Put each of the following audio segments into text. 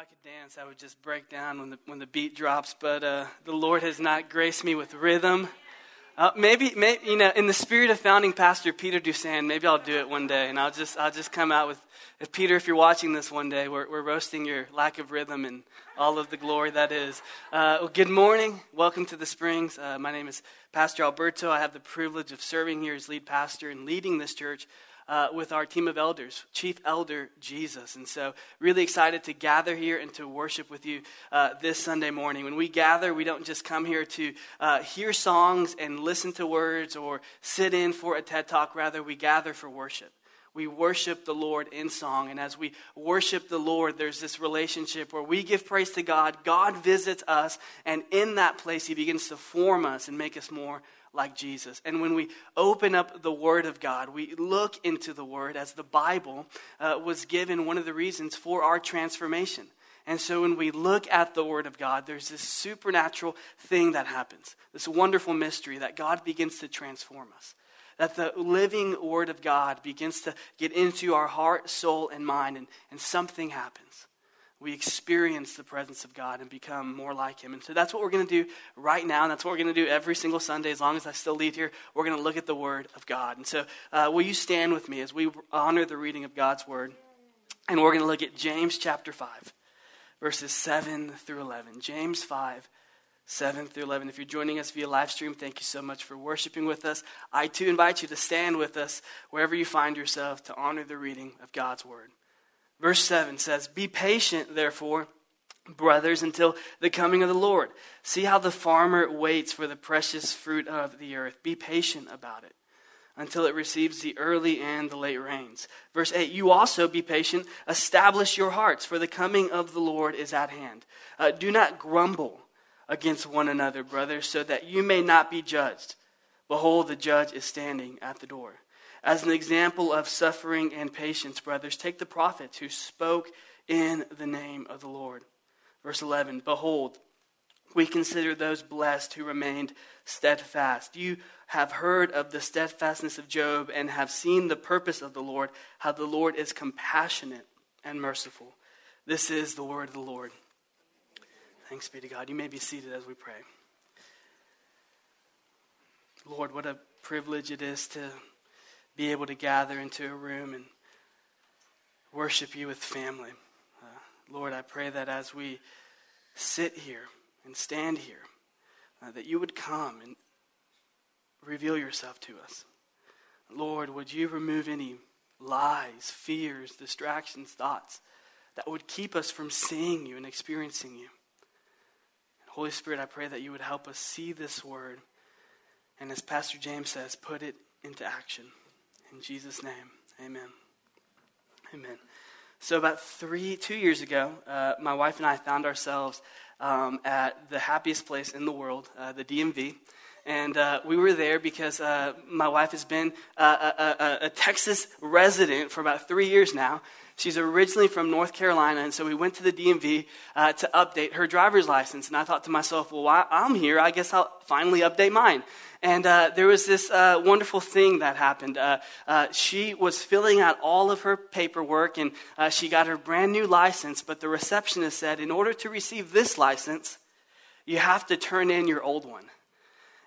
I could dance, I would just break down when the, when the beat drops, but uh, the Lord has not graced me with rhythm. Uh, maybe, maybe, you know, in the spirit of founding pastor Peter Doosan, maybe I'll do it one day, and I'll just, I'll just come out with, if Peter, if you're watching this one day, we're, we're roasting your lack of rhythm and all of the glory that is. Uh, well, good morning. Welcome to the Springs. Uh, my name is Pastor Alberto. I have the privilege of serving here as lead pastor and leading this church uh, with our team of elders, Chief Elder Jesus. And so, really excited to gather here and to worship with you uh, this Sunday morning. When we gather, we don't just come here to uh, hear songs and listen to words or sit in for a TED Talk. Rather, we gather for worship. We worship the Lord in song. And as we worship the Lord, there's this relationship where we give praise to God. God visits us. And in that place, He begins to form us and make us more like Jesus. And when we open up the Word of God, we look into the Word as the Bible uh, was given one of the reasons for our transformation. And so when we look at the Word of God, there's this supernatural thing that happens, this wonderful mystery that God begins to transform us. That the living Word of God begins to get into our heart, soul, and mind, and, and something happens we experience the presence of God and become more like Him. And so that's what we're going to do right now, and that's what we're going to do every single Sunday as long as I still lead here. We're going to look at the Word of God. And so, uh, will you stand with me as we honor the reading of God's Word? And we're going to look at James chapter 5, verses 7 through 11. James 5. 7 through 11. If you're joining us via live stream, thank you so much for worshiping with us. I too invite you to stand with us wherever you find yourself to honor the reading of God's Word. Verse 7 says, Be patient, therefore, brothers, until the coming of the Lord. See how the farmer waits for the precious fruit of the earth. Be patient about it until it receives the early and the late rains. Verse 8 You also be patient, establish your hearts, for the coming of the Lord is at hand. Uh, do not grumble against one another, brothers, so that you may not be judged. Behold, the judge is standing at the door. As an example of suffering and patience, brothers, take the prophets who spoke in the name of the Lord. Verse 11 Behold, we consider those blessed who remained steadfast. You have heard of the steadfastness of Job and have seen the purpose of the Lord, how the Lord is compassionate and merciful. This is the word of the Lord. Thanks be to God. You may be seated as we pray. Lord, what a privilege it is to be able to gather into a room and worship you with family. Uh, Lord, I pray that as we sit here and stand here, uh, that you would come and reveal yourself to us. Lord, would you remove any lies, fears, distractions, thoughts that would keep us from seeing you and experiencing you? Holy Spirit, I pray that you would help us see this word and, as Pastor James says, put it into action. In Jesus' name, amen. Amen. So, about three, two years ago, uh, my wife and I found ourselves um, at the happiest place in the world, uh, the DMV. And uh, we were there because uh, my wife has been a, a, a, Texas resident for about three years now. She's originally from North Carolina, and so we went to the DMV uh, to update her driver's license. And I thought to myself, well, while I'm here, I guess I'll finally update mine. And uh, there was this uh, wonderful thing that happened. Uh, she was filling out all of her paperwork, and she got her brand new license. But the receptionist said, in order to receive this license, you have to turn in your old one.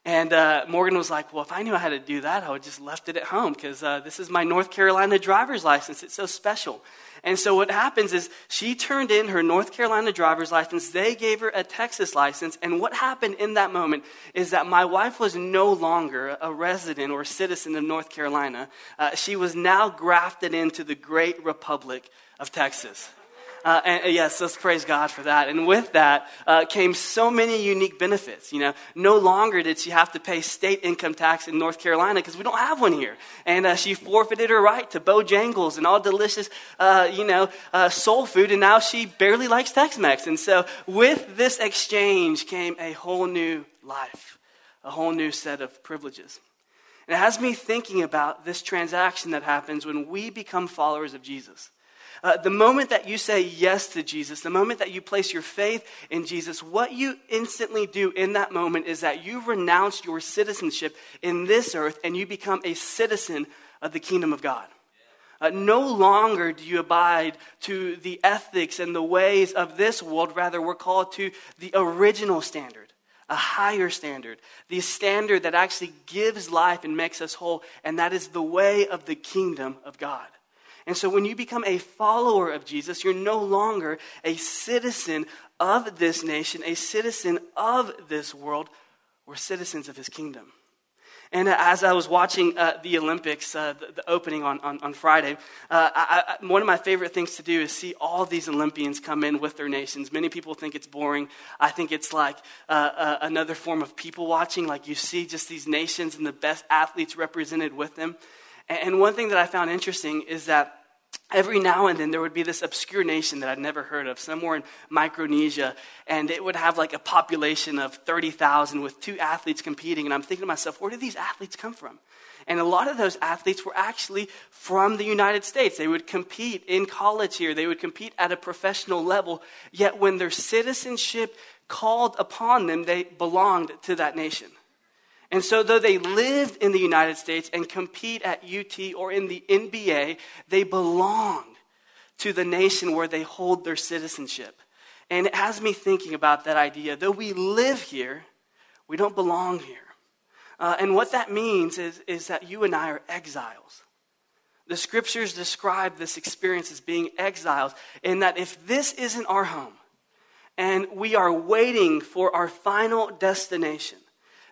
And uh, Morgan was like, Well, if I knew how to do that, I would just left it at home because uh, this is my North Carolina driver's license. It's so special. And so what happens is she turned in her North Carolina driver's license. They gave her a Texas license. And what happened in that moment is that my wife was no longer a resident or citizen of North Carolina. Uh, she was now grafted into the great republic of Texas. Uh, and, yes, let's praise God for that. And with that uh, came so many unique benefits. You know, no longer did she have to pay state income tax in North Carolina because we don't have one here. And uh, she forfeited her right to Bojangles and all delicious, uh, you know, uh, soul food. And now she barely likes Tex-Mex. And so with this exchange came a whole new life, a whole new set of privileges. And it has me thinking about this transaction that happens when we become followers of Jesus. Uh, the moment that you say yes to Jesus, the moment that you place your faith in Jesus, what you instantly do in that moment is that you renounce your citizenship in this earth and you become a citizen of the kingdom of God. Uh, no longer do you abide to the ethics and the ways of this world. Rather, we're called to the original standard, a higher standard, the standard that actually gives life and makes us whole, and that is the way of the kingdom of God. And so when you become a follower of Jesus, you're no longer a citizen of this nation, a citizen of this world. We're citizens of his kingdom. And as I was watching uh, the Olympics, uh, the, the, opening on, on, on Friday, uh, I, I, one of my favorite things to do is see all these Olympians come in with their nations. Many people think it's boring. I think it's like uh, uh, another form of people watching, like you see just these nations and the best athletes represented with them. And one thing that I found interesting is that every now and then there would be this obscure nation that I'd never heard of, somewhere in Micronesia, and it would have like a population of 30,000 with two athletes competing. And I'm thinking to myself, where do these athletes come from? And a lot of those athletes were actually from the United States. They would compete in college here, they would compete at a professional level, yet when their citizenship called upon them, they belonged to that nation. And so, though they lived in the United States and compete at UT or in the NBA, they belong to the nation where they hold their citizenship. And it has me thinking about that idea. Though we live here, we don't belong here. Uh, and what that means is, is that you and I are exiles. The scriptures describe this experience as being exiles, in that if this isn't our home, and we are waiting for our final destination,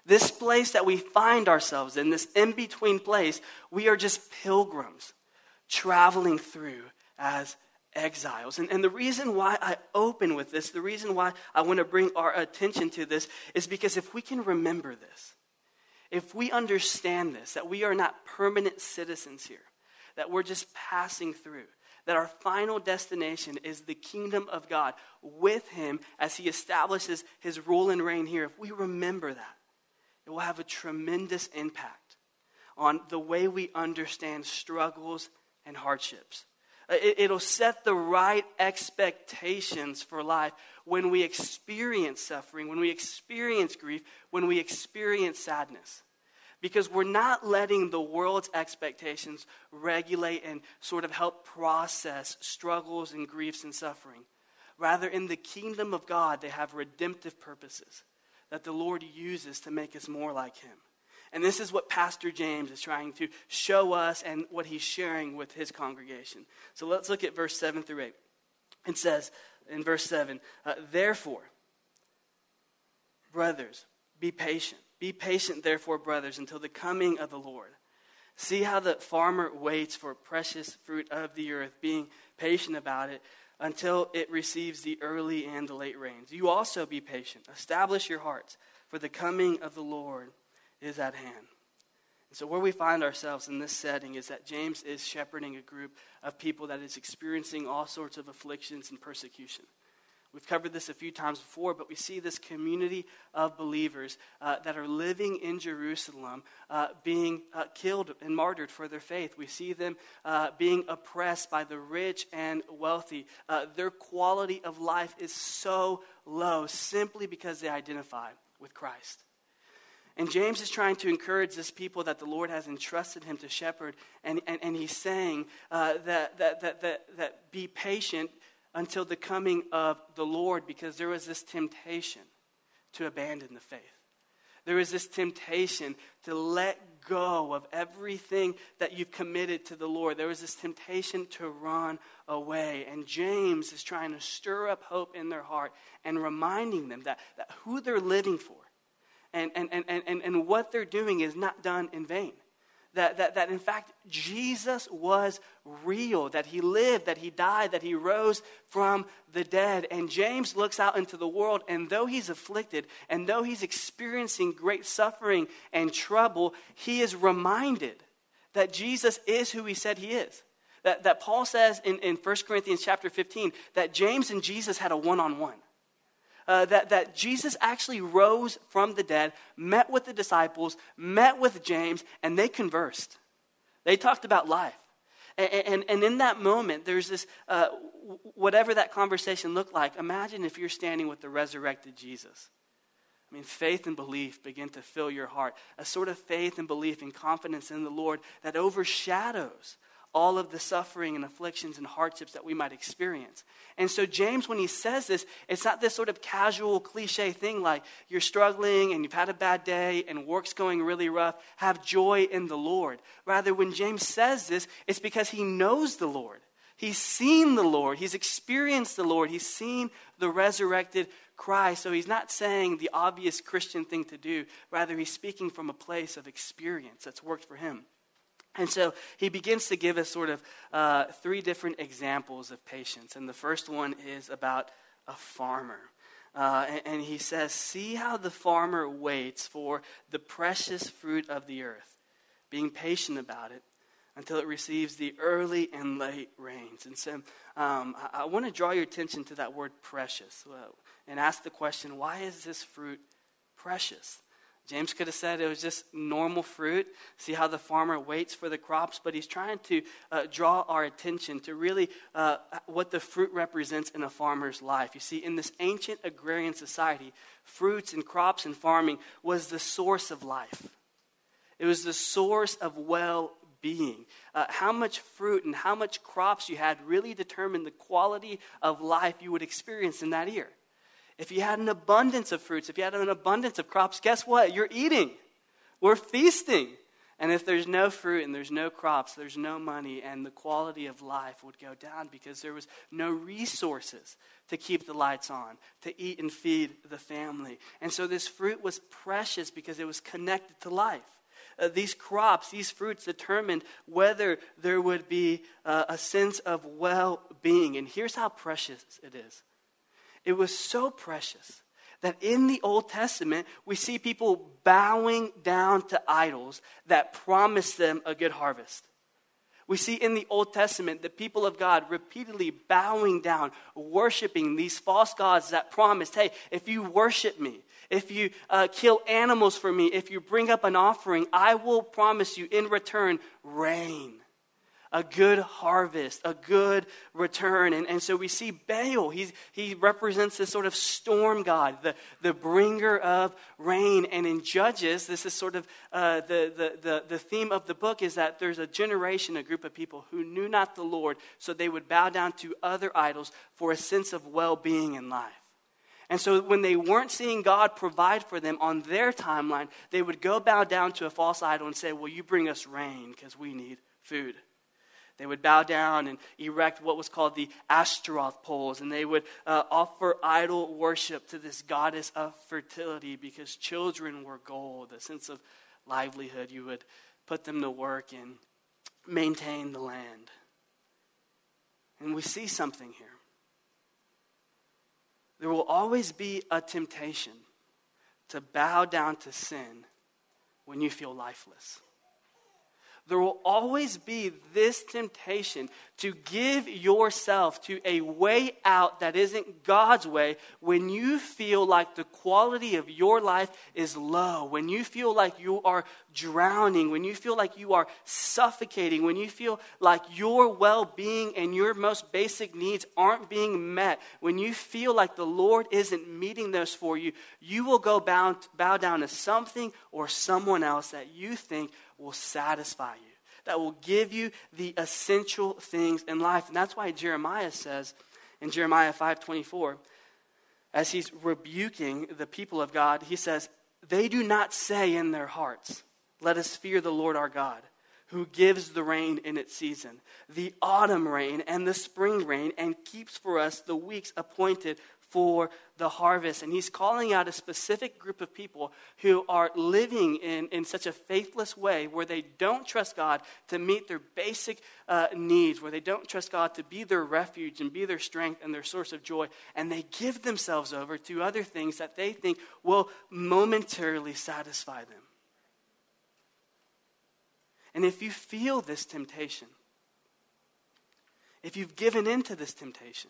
this place that we find ourselves in, this in between place, we are just pilgrims traveling through as exiles. And, and the reason why I open with this, the reason why I want to bring our attention to this, is because if we can remember this, if we understand this, that we are not permanent citizens here, that we're just passing through, that our final destination is the kingdom of God with Him as He establishes His rule and reign here, if we remember that, it will have a tremendous impact on the way we understand struggles and hardships. Uh, it, will set the right expectations for life when we experience suffering, when we experience grief, when we experience sadness. Because we're not letting the world's expectations regulate and sort of help process struggles and griefs and suffering. Rather, in the kingdom of God, they have redemptive purposes that the Lord uses to make us more like Him. And this is what Pastor James is trying to show us and what he's sharing with his congregation. So let's look at verse 7 through 8. It says in verse 7 uh, Therefore, brothers, be patient. Be patient, therefore, brothers, until the coming of the Lord. See how the farmer waits for precious fruit of the earth, being patient about it until it receives the early and the late rains. You also be patient. Establish your hearts, for the coming of the Lord is at hand. And so, where we find ourselves in this setting is that James is shepherding a group of people that is experiencing all sorts of afflictions and persecution. We've covered this a few times before, but we see this community of believers uh, that are living in Jerusalem uh, being uh, killed and martyred for their faith. We see them uh, being oppressed by the rich and wealthy. Uh, their quality of life is so low simply because they identify with Christ. And James is trying to encourage this people that the Lord has entrusted him to shepherd. And, and, and he's saying uh, that, that, that, that, that be patient until the coming of the Lord because there was this temptation to abandon the faith. There was this temptation to let go of everything that you've committed to the Lord. There was this temptation to run away. And James is trying to stir up hope in their heart and reminding them that, that who they're living for and, and, and, and, and what they're doing is not done in vain that, that, that in fact Jesus was real, that he lived, that he died, that he rose from the dead. And James looks out into the world, and though he's afflicted, and though he's experiencing great suffering and trouble, he is reminded that Jesus is who he said he is. That, that Paul says in, in 1 Corinthians chapter 15 that James and Jesus had a one on one uh, that, that Jesus actually rose from the dead, met with the disciples, met with James, and they conversed. They talked about life. And, and, and in that moment, there's this, uh, whatever that conversation looked like, imagine if you're standing with the resurrected Jesus. I mean, faith and belief begin to fill your heart. A sort of faith and belief and confidence in the Lord that overshadows all of the suffering and afflictions and hardships that we might experience. And so, James, when he says this, it's not this sort of casual cliche thing like you're struggling and you've had a bad day and work's going really rough. Have joy in the Lord. Rather, when James says this, it's because he knows the Lord. He's seen the Lord. He's experienced the Lord. He's seen the resurrected Christ. So he's not saying the obvious Christian thing to do. Rather, he's speaking from a place of experience that's worked for him. And so he begins to give us sort of uh, three different examples of patience. And the first one is about a farmer. Uh, and, and he says, See how the farmer waits for the precious fruit of the earth, being patient about it until it receives the early and late rains. And so um, I, I want to draw your attention to that word precious uh, and ask the question why is this fruit precious? James could have said it was just normal fruit. See how the farmer waits for the crops, but he's trying to uh, draw our attention to really uh, what the fruit represents in a farmer's life. You see, in this ancient agrarian society, fruits and crops and farming was the source of life, it was the source of well being. Uh, how much fruit and how much crops you had really determined the quality of life you would experience in that year. If you had an abundance of fruits, if you had an abundance of crops, guess what? You're eating. We're feasting. And if there's no fruit and there's no crops, there's no money, and the quality of life would go down because there was no resources to keep the lights on, to eat and feed the family. And so this fruit was precious because it was connected to life. Uh, these crops, these fruits determined whether there would be uh, a sense of well being. And here's how precious it is it was so precious that in the Old Testament, we see people bowing down to idols that promise them a good harvest. We see in the Old Testament the people of God repeatedly bowing down, worshiping these false gods that promised, hey, if you worship me, if you uh, kill animals for me, if you bring up an offering, I will promise you in return rain a good harvest, a good return. And, and so we see Baal, he's, he represents this sort of storm god, the, the bringer of rain. And in Judges, this is sort of uh, the, the, the, the theme of the book is that there's a generation, a group of people who knew not the Lord, so they would bow down to other idols for a sense of well being in life. And so when they weren't seeing God provide for them on their timeline, they would go bow down to a false idol and say, Well, you bring us rain because we need food. They would bow down and erect what was called the Ashtaroth poles, and they would uh, offer idol worship to this goddess of fertility because children were gold, a sense of livelihood. You would put them to work and maintain the land. And we see something here. There will always be a temptation to bow down to sin when you feel lifeless there will always be this temptation to give yourself to a way out that isn't God's way when you feel like the quality of your life is low, when you feel like you are drowning, when you feel like you are suffocating, when you feel like your well being and your most basic needs aren't being met, when you feel like the Lord isn't meeting those for you, you will go bow, bow down to something or someone else that you think will satisfy you, that will give you the essential things in life. And that's why Jeremiah says in Jeremiah 5:24, as he's rebuking the people of God, he says, "They do not say in their hearts, let us fear the Lord our God." Who gives the rain in its season, the autumn rain and the spring rain, and keeps for us the weeks appointed for the harvest. And he's calling out a specific group of people who are living in, in such a faithless way where they don't trust God to meet their basic uh, needs, where they don't trust God to be their refuge and be their strength and their source of joy. And they give themselves over to other things that they think will momentarily satisfy them. And if you feel this temptation, if you've given into this temptation,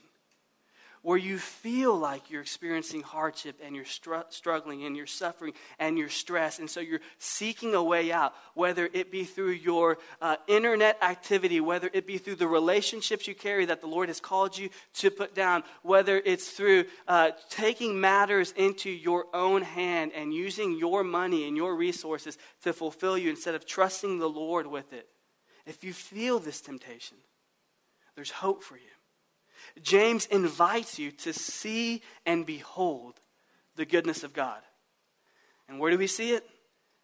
where you feel like you're experiencing hardship and you're str- struggling and you're suffering and you're stressed. And so you're seeking a way out, whether it be through your uh, internet activity, whether it be through the relationships you carry that the Lord has called you to put down, whether it's through uh, taking matters into your own hand and using your money and your resources to fulfill you instead of trusting the Lord with it. if you feel this temptation, there's hope for you. James invites you to see and behold the goodness of God. And where do we see it?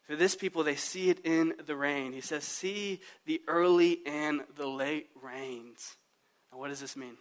For this people, they see it in the rain. He says, See the early and the late rains. Now, what does this mean?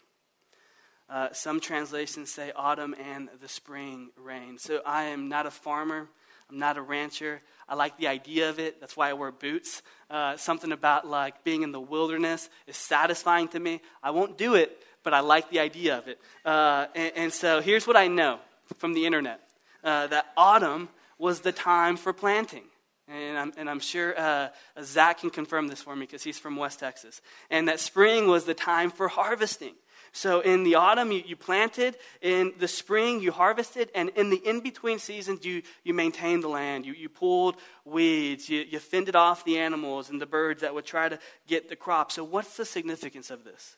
Uh, some translations say autumn and the spring rain. So I am not a farmer. I'm not a rancher. I like the idea of it. That's why I wear boots. Uh, something about like being in the wilderness is satisfying to me. I won't do it, but I like the idea of it. Uh, and, and, so here's what I know from the internet uh, that autumn was the time for planting. And I'm, and I'm sure uh, Zach can confirm this for me because he's from West Texas. And that spring was the time for harvesting. So in the autumn, you, you planted. In the spring, you harvested. And in the in between seasons, you, you maintained the land. You, you pulled weeds. You, you fended off the animals and the birds that would try to get the crop. So, what's the significance of this?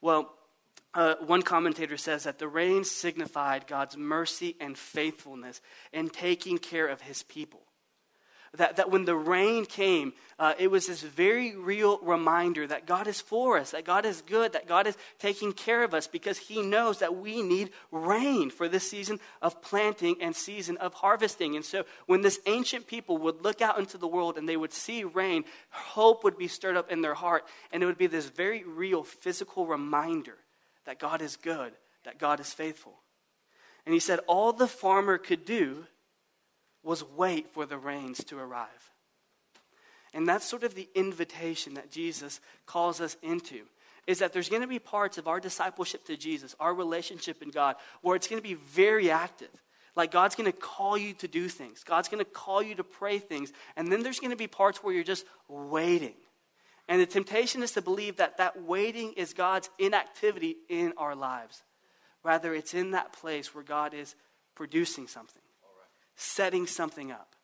Well, uh, one commentator says that the rain signified God's mercy and faithfulness in taking care of his people. That, that when the rain came, uh, it was this very real reminder that God is for us, that God is good, that God is taking care of us because He knows that we need rain for this season of planting and season of harvesting. And so when this ancient people would look out into the world and they would see rain, hope would be stirred up in their heart. And it would be this very real physical reminder that God is good, that God is faithful. And He said, all the farmer could do was wait for the rains to arrive. And that's sort of the invitation that Jesus calls us into. Is that there's going to be parts of our discipleship to Jesus, our relationship in God, where it's going to be very active. Like God's going to call you to do things, God's going to call you to pray things. And then there's going to be parts where you're just waiting. And the temptation is to believe that that waiting is God's inactivity in our lives. Rather, it's in that place where God is producing something setting something up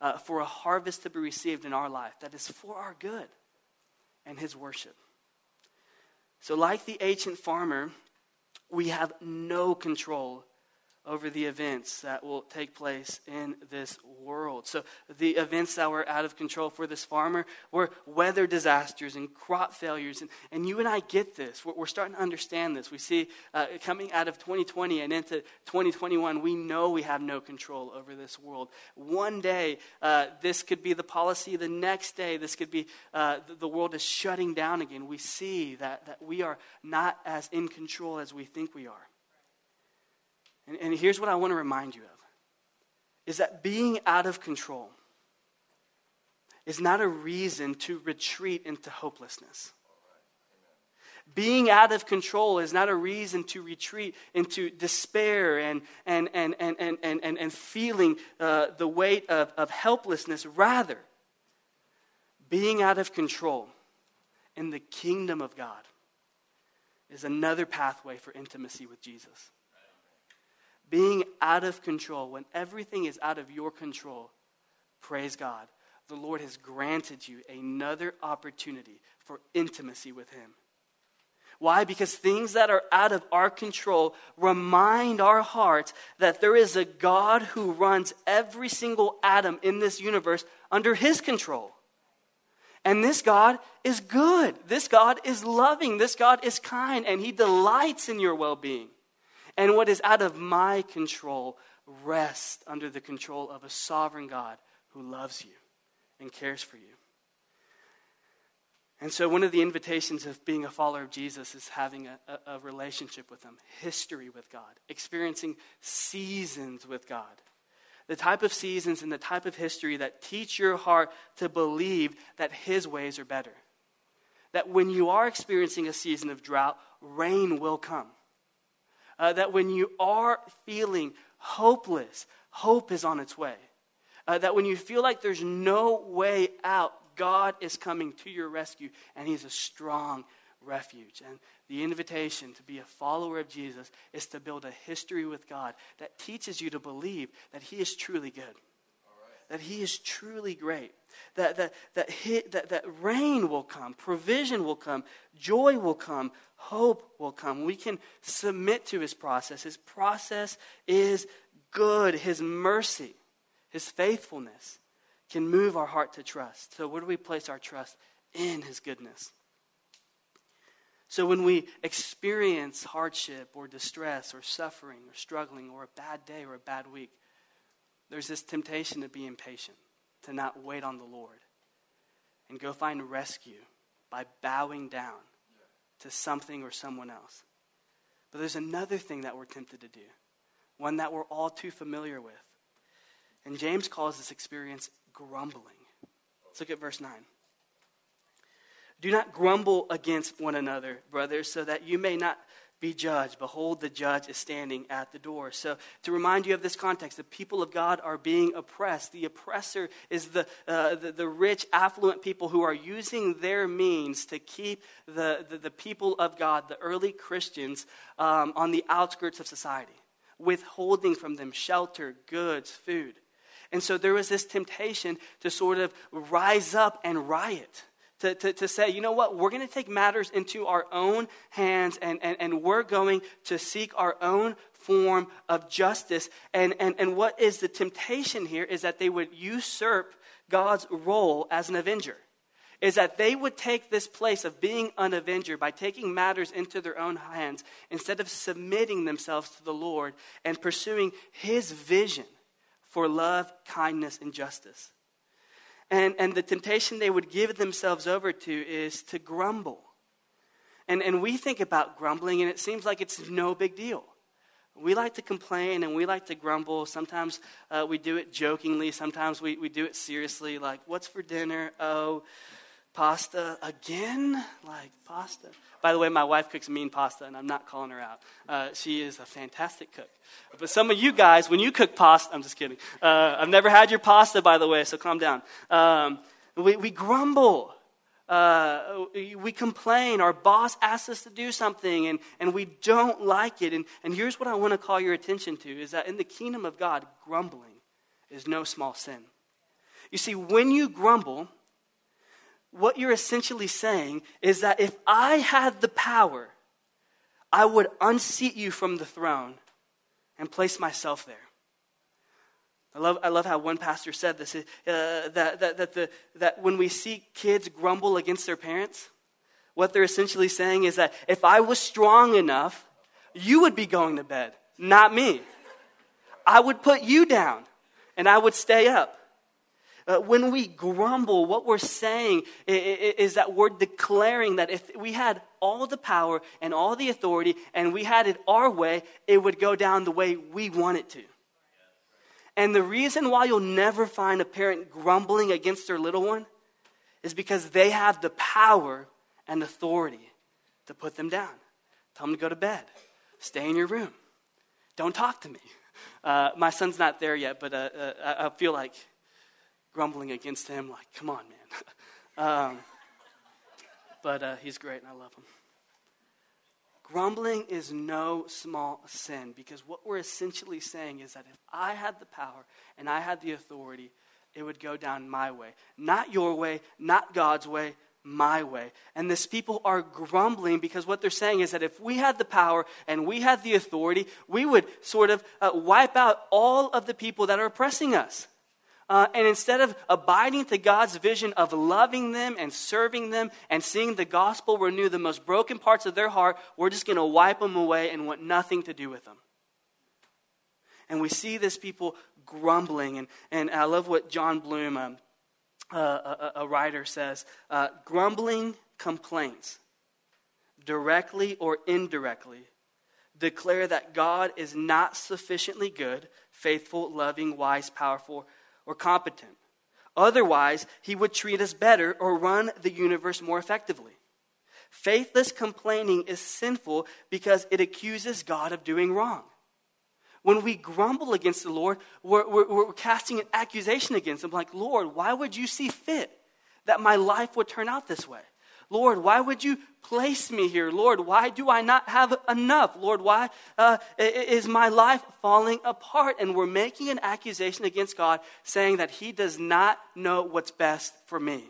uh, for a harvest to be received in our life that is for our good and His worship. So, like the ancient farmer, we have no control over the events that will take place in this world. So, the events that were out of control for this farmer were weather disasters and crop failures. And, and you and I get this. We're, we're starting to understand this. We see uh, coming out of 2020 and into 2021, we know we have no control over this world. One day, uh, this could be the policy. The next day, this could be uh, the, the world is shutting down again. We see that, that we are not as in control as we think we are. And, and here's what I want to remind you of is that being out of control is not a reason to retreat into hopelessness. Being out of control is not a reason to retreat into despair and, and, and, and, and, and, and, feeling uh, the weight of, of helplessness. Rather, being out of control in the kingdom of God is another pathway for intimacy with Jesus being out of control, when everything is out of your control, praise God. The Lord has granted you another opportunity for intimacy with Him. Why? Because things that are out of our control remind our hearts that there is a God who runs every single atom in this universe under His control. And this God is good. This God is loving. This God is kind, and He delights in your well being. And what is out of my control rests under the control of a sovereign God who loves you and cares for you. And so, one of the invitations of being a follower of Jesus is having a, a, a, relationship with Him, history with God, experiencing seasons with God. The type of seasons and the type of history that teach your heart to believe that His ways are better. That when you are experiencing a season of drought, rain will come uh, that when you are feeling hopeless, hope is on its way. Uh, that when you feel like there's no way out, God is coming to your rescue, and He's a strong refuge. And the invitation to be a follower of Jesus is to build a history with God that teaches you to believe that He is truly good, that He is truly great, that, that, that, he, that, that rain will come, provision will come, joy will come, hope will come. We can submit to his process. His process is good. His mercy, his faithfulness can move our heart to trust. So, where do we place our trust? in his goodness. So when we experience hardship or distress or suffering or struggling or a bad day or a bad week, there's this temptation to be impatient, to not wait on the Lord, and go find rescue by bowing down to something or someone else. But there's another thing that we're tempted to do, one that we're all too familiar with. And James calls this experience grumbling. Let's look at verse 9. Do not grumble against one another, brothers, so that you may not be judged. Behold, the judge is standing at the door. So, to remind you of this context, the people of God are being oppressed. The oppressor is the, uh, the, the, rich, affluent people who are using their means to keep the, the, the people of God, the early Christians, um, on the outskirts of society, withholding from them shelter, goods, food. And so, there was this temptation to sort of rise up and riot to, to, to say, you know what, we're going to take matters into our own hands and, and, and we're going to seek our own form of justice. And, and, and what is the temptation here is that they would usurp God's role as an avenger. Is that they would take this place of being an avenger by taking matters into their own hands instead of submitting themselves to the Lord and pursuing His vision for love, kindness, and justice. And, and the temptation they would give themselves over to is to grumble. And, and we think about grumbling, and it seems like it's no big deal. We like to complain and we like to grumble. Sometimes uh, we do it jokingly, sometimes we, we do it seriously, like, what's for dinner? Oh, pasta again? Like, pasta. By the way, my wife cooks mean pasta, and I'm not calling her out. Uh, she is a fantastic cook. But some of you guys, when you cook pasta, I'm just kidding. Uh, I've never had your pasta, by the way, so calm down. Um, we, we grumble. Uh, we complain. Our boss asks us to do something, and, and we don't like it. And, and here's what I want to call your attention to is that in the kingdom of God, grumbling is no small sin. You see, when you grumble, what you're essentially saying is that if I had the power, I would unseat you from the throne and place myself there. I love, I love how one pastor said this uh, that, that, that, the, that when we see kids grumble against their parents, what they're essentially saying is that if I was strong enough, you would be going to bed, not me. I would put you down and I would stay up. Uh, when we grumble, what we're saying is, is that we're declaring that if we had all the power and all the authority and we had it our way, it would go down the way we want it to. And the reason why you'll never find a parent grumbling against their little one is because they have the power and authority to put them down. Tell them to go to bed, stay in your room, don't talk to me. Uh, my son's not there yet, but uh, uh I feel like grumbling against him, like, come on, man. um, but uh, he's great and I love him. Grumbling is no small sin because what we're essentially saying is that if I had the power and I had the authority, it would go down my way. Not your way, not God's way, my way. And this people are grumbling because what they're saying is that if we had the power and we had the authority, we would sort of uh, wipe out all of the people that are oppressing us. Uh, and instead of abiding to God's vision of loving them and serving them and seeing the gospel renew the most broken parts of their heart, we're just going to wipe them away and want nothing to do with them. And we see this people grumbling. And, and I love what Jon Bloom, um, uh, a, a, writer, says uh, grumbling complaints, directly or indirectly, declare that God is not sufficiently good, faithful, loving, wise, powerful, or competent. Otherwise, he would treat us better or run the universe more effectively. Faithless complaining is sinful because it accuses God of doing wrong. When we grumble against the Lord, we're, we're, we're, casting an accusation against Him, like, Lord, why would you see fit that my life would turn out this way? Lord, why would you place me here? Lord, why do I not have enough? Lord, why uh, is my life falling apart? And we're making an accusation against God saying that He does not know what's best for me.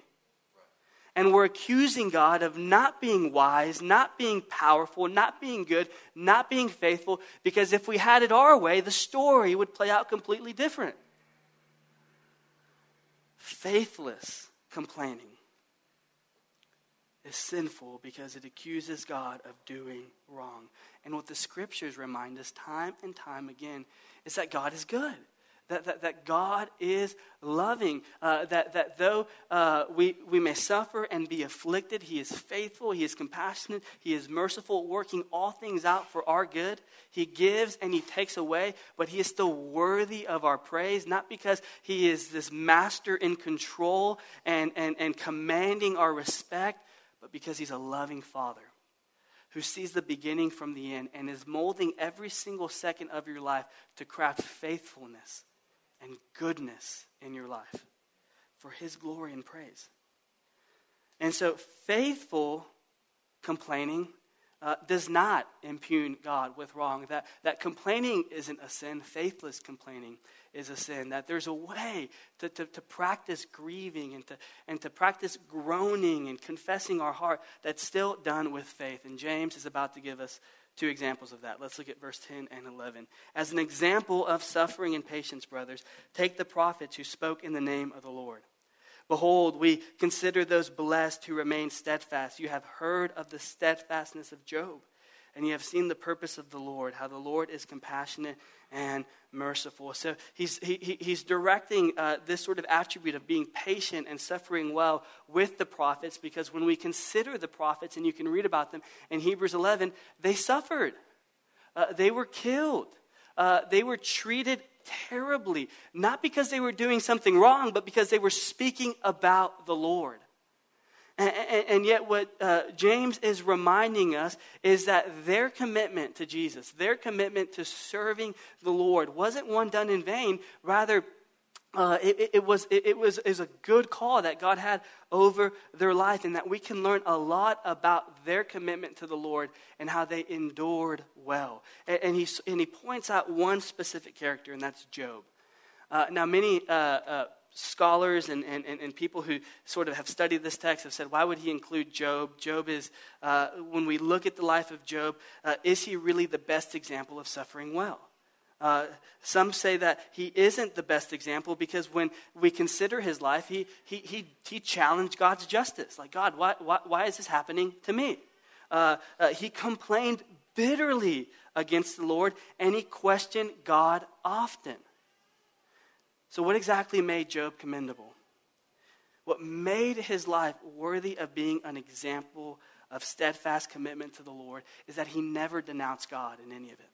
And we're accusing God of not being wise, not being powerful, not being good, not being faithful, because if we had it our way, the story would play out completely different. Faithless complaining is sinful because it accuses God of doing wrong. And what the scriptures remind us time and time again is that God is good that, that, that God is loving, uh, that, that though uh, we, we may suffer and be afflicted, He is faithful, He is compassionate, He is merciful, working all things out for our good. He gives and He takes away, but He is still worthy of our praise, not because He is this master in control and, and, and commanding our respect, but because He's a loving Father who sees the beginning from the end and is molding every single second of your life to craft faithfulness and goodness in your life for his glory and praise. And so, faithful complaining uh, does not impugn God with wrong. That, that complaining isn't a sin, faithless complaining is a sin. That there's a way to, to, to practice grieving and to, and to practice groaning and confessing our heart that's still done with faith. And James is about to give us two examples of that. Let's look at verse 10 and 11. As an example of suffering and patience, brothers, take the prophets who spoke in the name of the Lord. Behold, we consider those blessed who remain steadfast. You have heard of the steadfastness of Job, and you have seen the purpose of the Lord, how the Lord is compassionate and merciful. So he's, he, he's directing uh, this sort of attribute of being patient and suffering well with the prophets because when we consider the prophets, and you can read about them in Hebrews 11, they suffered, uh, they were killed, uh, they were treated terribly, not because they were doing something wrong, but because they were speaking about the Lord. And, yet, what uh, James is reminding us is that their commitment to Jesus, their commitment to serving the Lord, wasn't one done in vain. Rather, uh, it, it, was, it, it was is a good call that God had over their life, and that we can learn a lot about their commitment to the Lord and how they endured well. And, and he, and he points out one specific character, and that's Job. Uh, now, many uh, uh scholars and, and, and people who sort of have studied this text have said, why would he include Job? Job is, uh, when we look at the life of Job, uh, is he really the best example of suffering well? Uh, some say that he isn't the best example because when we consider his life, he, he, he, he challenged God's justice. Like, God, why, why, why is this happening to me? Uh, uh, he complained bitterly against the Lord and he questioned God often. So, what exactly made Job commendable? What made his life worthy of being an example of steadfast commitment to the Lord is that he never denounced God in any of it.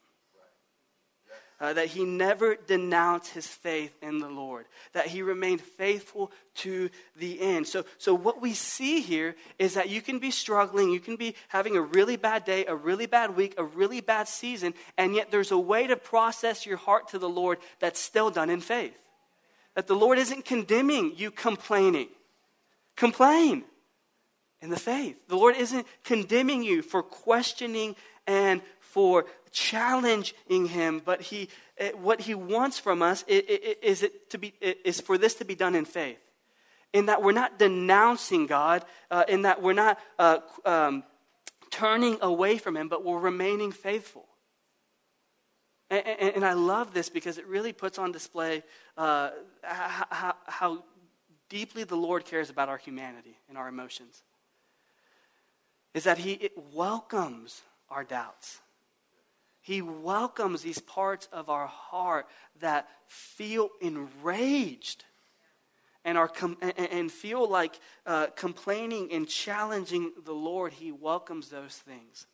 Uh, that he never denounced his faith in the Lord, that he remained faithful to the end. So, so, what we see here is that you can be struggling, you can be having a really bad day, a really bad week, a really bad season, and yet there's a way to process your heart to the Lord that's still done in faith that the Lord isn't condemning you complaining. Complain in the faith. The Lord isn't condemning you for questioning and for challenging Him, but He, eh, what He wants from us is, it to be, is for this to be done in faith. In that we're not denouncing God, uh, in that we're not uh, um, turning away from Him, but we're remaining faithful. And, and, and, I love this because it really puts on display uh, how, how deeply the Lord cares about our humanity and our emotions. Is that He welcomes our doubts. He welcomes these parts of our heart that feel enraged and, are com- and feel like uh, complaining and challenging the Lord. He welcomes those things.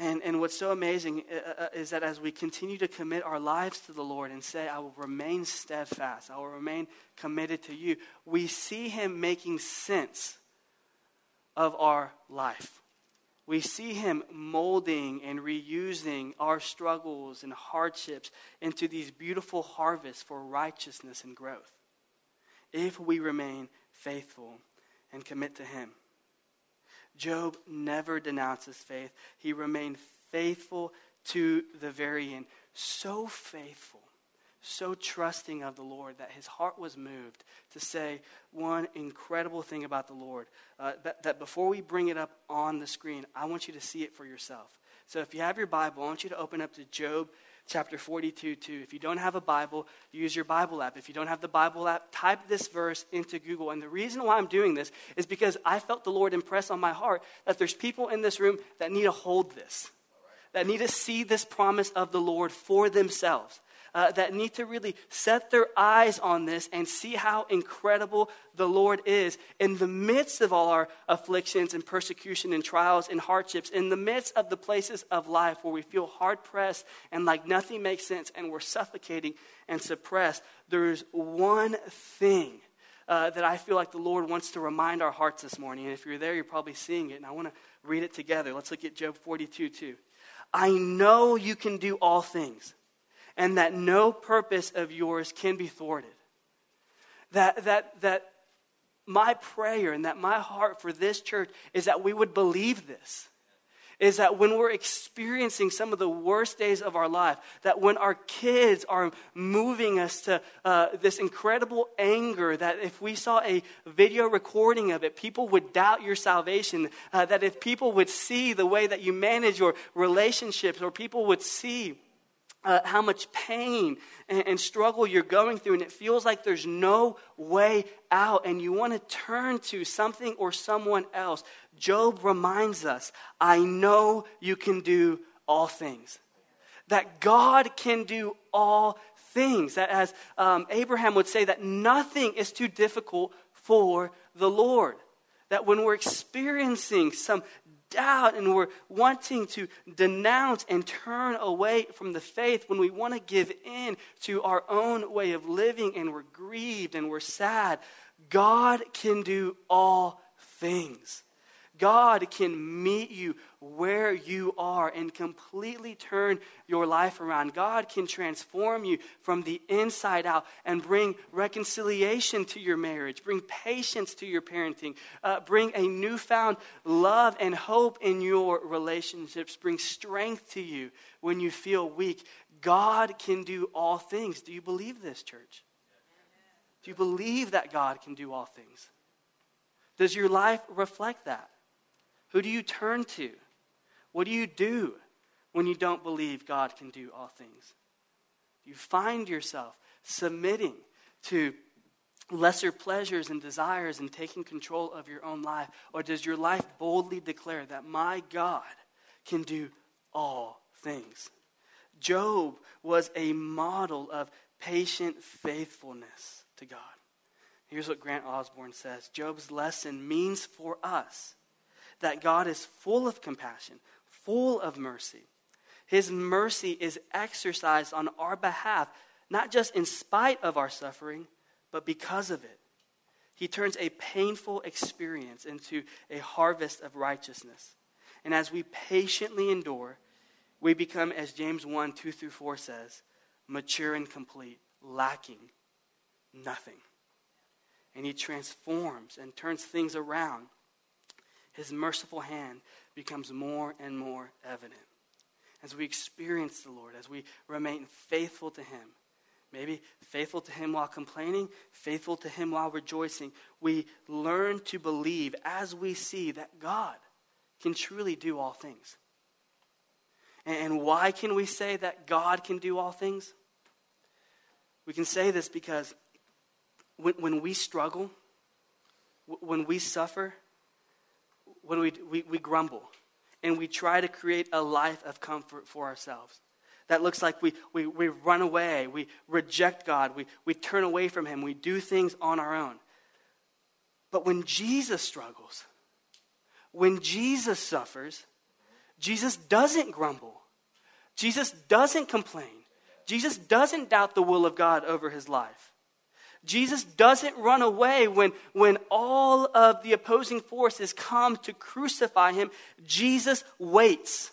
And, and what's so amazing uh, uh, is that as we continue to commit our lives to the Lord and say, I will remain steadfast, I will remain committed to you, we see Him making sense of our life. We see Him molding and reusing our struggles and hardships into these beautiful harvests for righteousness and growth if we remain faithful and commit to Him. Job never denounced his faith. He remained faithful to the very end. So faithful, so trusting of the Lord that his heart was moved to say one incredible thing about the Lord. Uh, that, that before we bring it up on the screen, I want you to see it for yourself. So if you have your Bible, I want you to open up to Job chapter 42 2. If you don't have a Bible, use your Bible app. If you don't have the Bible app, type this verse into Google. And the reason why I'm doing this is because I felt the Lord impress on my heart that there's people in this room that need to hold this, that need to see this promise of the Lord for themselves uh, that need to really set their eyes on this and see how incredible the Lord is in the midst of all our afflictions and persecution and trials and hardships, in the midst of the places of life where we feel hard pressed and like nothing makes sense and we're suffocating and suppressed. There's one thing. Uh, that I feel like the Lord wants to remind our hearts this morning. And if you're there, you're probably seeing it. And I want to read it together. Let's look at Job 42 2. I know you can do all things and that no purpose of yours can be thwarted. That, that, that my prayer and that my heart for this church is that we would believe this. Is that when we're experiencing some of the worst days of our life, that when our kids are moving us to uh, this incredible anger, that if we saw a video recording of it, people would doubt your salvation, uh, that if people would see the way that you manage your relationships, or people would see uh, how much pain and, and, struggle you're going through, and it feels like there's no way out, and you want to turn to something or someone else. Job reminds us I know you can do all things. That God can do all things. That as um, Abraham would say, that nothing is too difficult for the Lord that when we're experiencing some doubt and we're wanting to denounce and turn away from the faith, when we want to give in to our own way of living and we're grieved and we're sad, God can do all things. God can meet you where you are and completely turn your life around. God can transform you from the inside out and bring reconciliation to your marriage, bring patience to your parenting, uh, bring a newfound love and hope in your relationships, bring strength to you when you feel weak. God can do all things. Do you believe this, church? Do you believe that God can do all things? Does your life reflect that? Who do you turn to? What do you do when you don't believe God can do all things? You find yourself submitting to lesser pleasures and desires and taking control of your own life? Or does your life boldly declare that my God can do all things? Job was a model of patient faithfulness to God. Here's what Grant Osborne says Job's lesson means for us that God is full of compassion, full of mercy. His mercy is exercised on our behalf, not just in spite of our suffering, but because of it. He turns a painful experience into a harvest of righteousness. And as we patiently endure, we become, as James 1 2 through 4 says, mature and complete, lacking nothing. And he transforms and turns things around his merciful hand becomes more and more evident. As we experience the Lord, as we remain faithful to Him, maybe faithful to Him while complaining, faithful to Him while rejoicing, we learn to believe as we see that God can truly do all things. And why can we say that God can do all things? We can say this because when, when we struggle, when we suffer, when we, we, we grumble and we try to create a life of comfort for ourselves. That looks like we, we, we run away, we reject God, we, we turn away from Him, we do things on our own. But when Jesus struggles, when Jesus suffers, Jesus doesn't grumble. Jesus doesn't complain. Jesus doesn't doubt the will of God over his life. Jesus doesn't run away when, when all of the opposing forces come to crucify him. Jesus waits.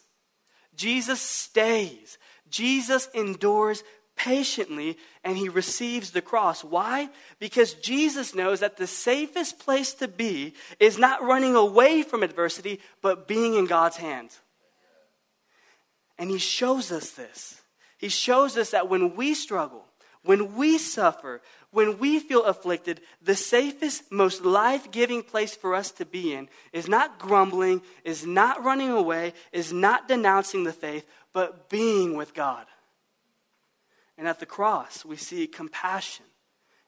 Jesus stays. Jesus endures patiently and he receives the cross. Why? Because Jesus knows that the safest place to be is not running away from adversity, but being in God's hands. And he shows us this. He shows us that when we struggle, when we suffer, when we feel afflicted, the safest, most life giving place for us to be in is not grumbling, is not running away, is not denouncing the faith, but being with God. And at the cross, we see compassion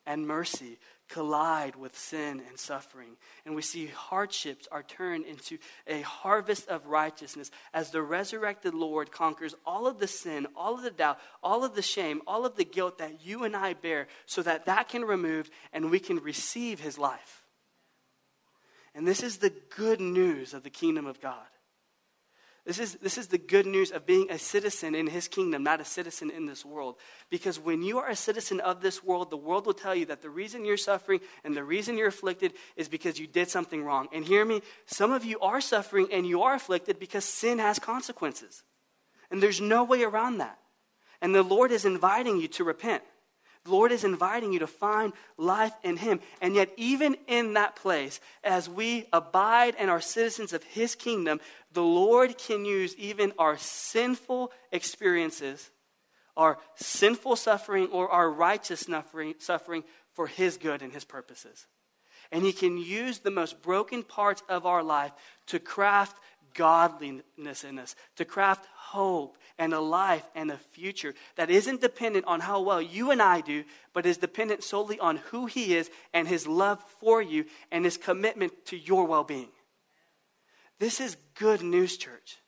and mercy collide with sin and suffering. And we see hardships are turned into a harvest of righteousness as the resurrected Lord conquers all of the sin, all of the doubt, all of the shame, all of the guilt that you and I bear so that that can removed and we can receive his life. And this is the good news of the kingdom of God. This is, this is the good news of being a citizen in his kingdom, not a citizen in this world. Because when you are a citizen of this world, the world will tell you that the reason you're suffering and the reason you're afflicted is because you did something wrong. And hear me, some of you are suffering and you are afflicted because sin has consequences. And there's no way around that. And the Lord is inviting you to repent. The Lord is inviting you to find life in Him. And yet, even in that place, as we abide and are citizens of His kingdom, the Lord can use even our sinful experiences, our sinful suffering, or our righteous suffering for His good and His purposes. And He can use the most broken parts of our life to craft godliness in us, to craft hope and a life and a future that isn't dependent on how well you and I do, but is dependent solely on who He is and His love for you and His commitment to your well being. This is good news, church.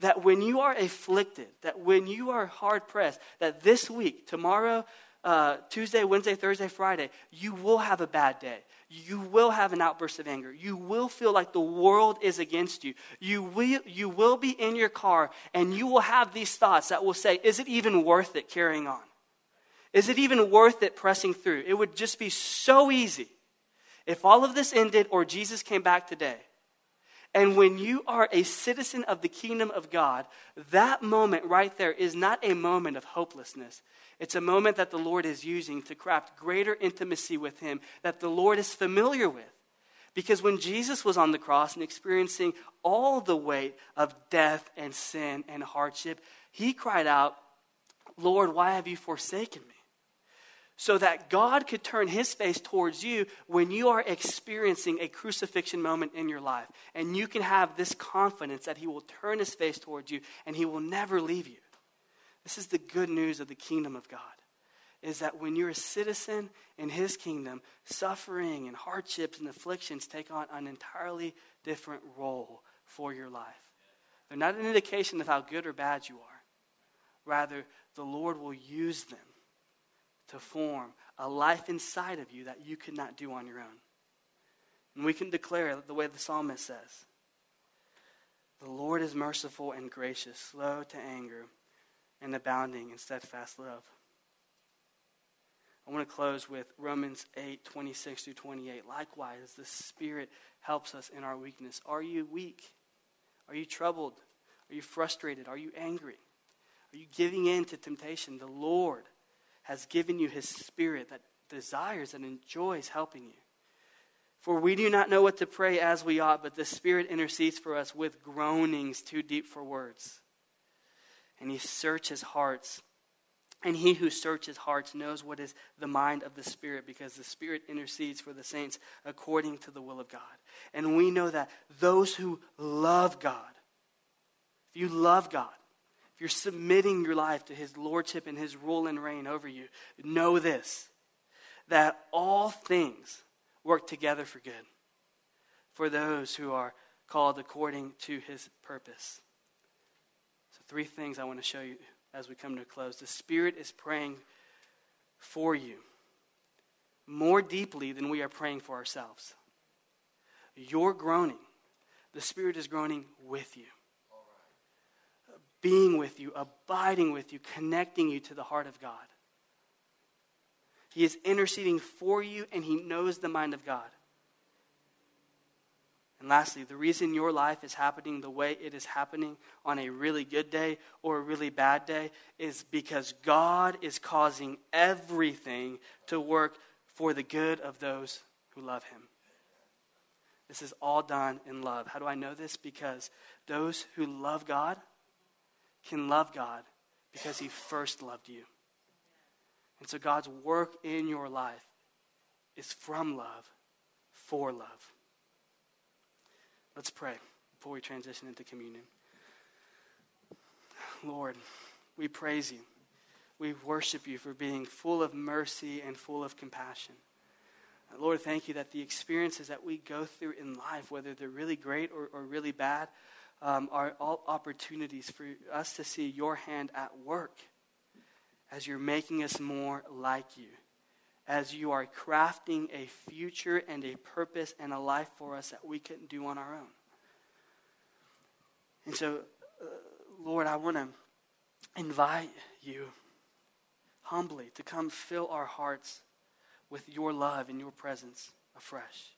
That when you are afflicted, that when you are hard pressed, that this week, tomorrow, uh, Tuesday, Wednesday, Thursday, Friday, you will have a bad day. You will have an outburst of anger. You will feel like the world is against you. You will, you will be in your car and you will have these thoughts that will say, Is it even worth it carrying on? Is it even worth it pressing through? It would just be so easy if all of this ended or Jesus came back today. And when you are a citizen of the kingdom of God, that moment right there is not a moment of hopelessness. It's a moment that the Lord is using to craft greater intimacy with Him that the Lord is familiar with. Because when Jesus was on the cross and experiencing all the weight of death and sin and hardship, He cried out, Lord, why have you forsaken me? so that God could turn his face towards you when you are experiencing a crucifixion moment in your life. And you can have this confidence that he will turn his face towards you and he will never leave you. This is the good news of the kingdom of God. Is that when you're a citizen in his kingdom, suffering and hardships and afflictions take on an entirely different role for your life. They're not an indication of how good or bad you are. Rather, the Lord will use them to form a life inside of you that you could not do on your own. And we can declare the way the psalmist says The Lord is merciful and gracious, slow to anger, and abounding in steadfast love. I want to close with Romans 8 26 through 28. Likewise, the Spirit helps us in our weakness. Are you weak? Are you troubled? Are you frustrated? Are you angry? Are you giving in to temptation? The Lord has given you his spirit that desires and enjoys helping you. For we do not know what to pray as we ought, but the Spirit intercedes for us with groanings too deep for words. And he searches hearts. And he who searches hearts knows what is the mind of the Spirit, because the Spirit intercedes for the saints according to the will of God. And we know that those who love God, if you love God, if you're submitting your life to his lordship and his rule and reign over you, know this that all things work together for good for those who are called according to his purpose. Three things I want to show you as we come to a close. The Spirit is praying for you more deeply than we are praying for ourselves. You're groaning, the Spirit is groaning with you being with you, abiding with you, connecting you to the heart of God. He is interceding for you and he knows the mind of God. And lastly, the reason your life is happening the way it is happening on a really good day or a really bad day is because God is causing everything to work for the good of those who love him. This is all done in love. How do I know this? Because those who love God can love God because he first loved you. And so God's work in your life is from love, for love. Let's pray before we transition into communion. Lord, we praise you. We worship you for being full of mercy and full of compassion. Lord, thank you that the experiences that we go through in life, whether they're really great or, or really bad, um, are all opportunities for us to see your hand at work as you're making us more like you, as you are crafting a future and a purpose and a life for us that we couldn't do on our own. And so, uh, Lord, I want to invite you humbly to come fill our hearts with your love and your presence afresh.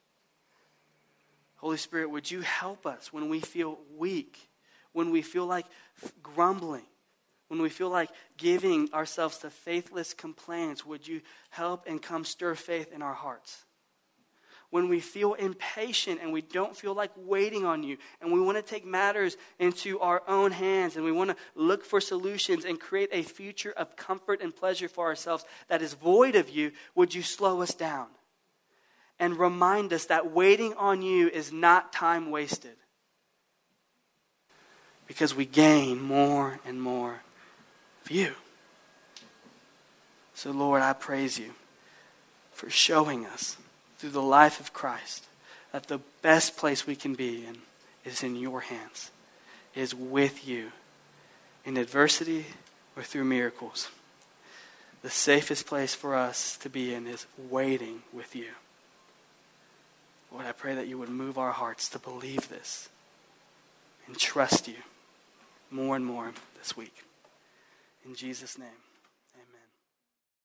Holy Spirit, would you help us when we feel weak, when we feel like grumbling, when we feel like giving ourselves to faithless complaints? Would you help and come stir faith in our hearts? when we feel impatient and we don't feel like waiting on you, and we want to take matters into our own hands, and we want to look for solutions and create a future of comfort and pleasure for ourselves that is void of you, would you slow us down and remind us that waiting on you is not time wasted? Because we gain more and more of you. So, Lord, I praise you for showing us through the life of Christ that the best place we can be in is in your hands, is with you in adversity or through miracles. The safest place for us to be in is waiting with you. Lord, I pray that you would move our hearts to believe this and trust you more and more this week. In Jesus' name.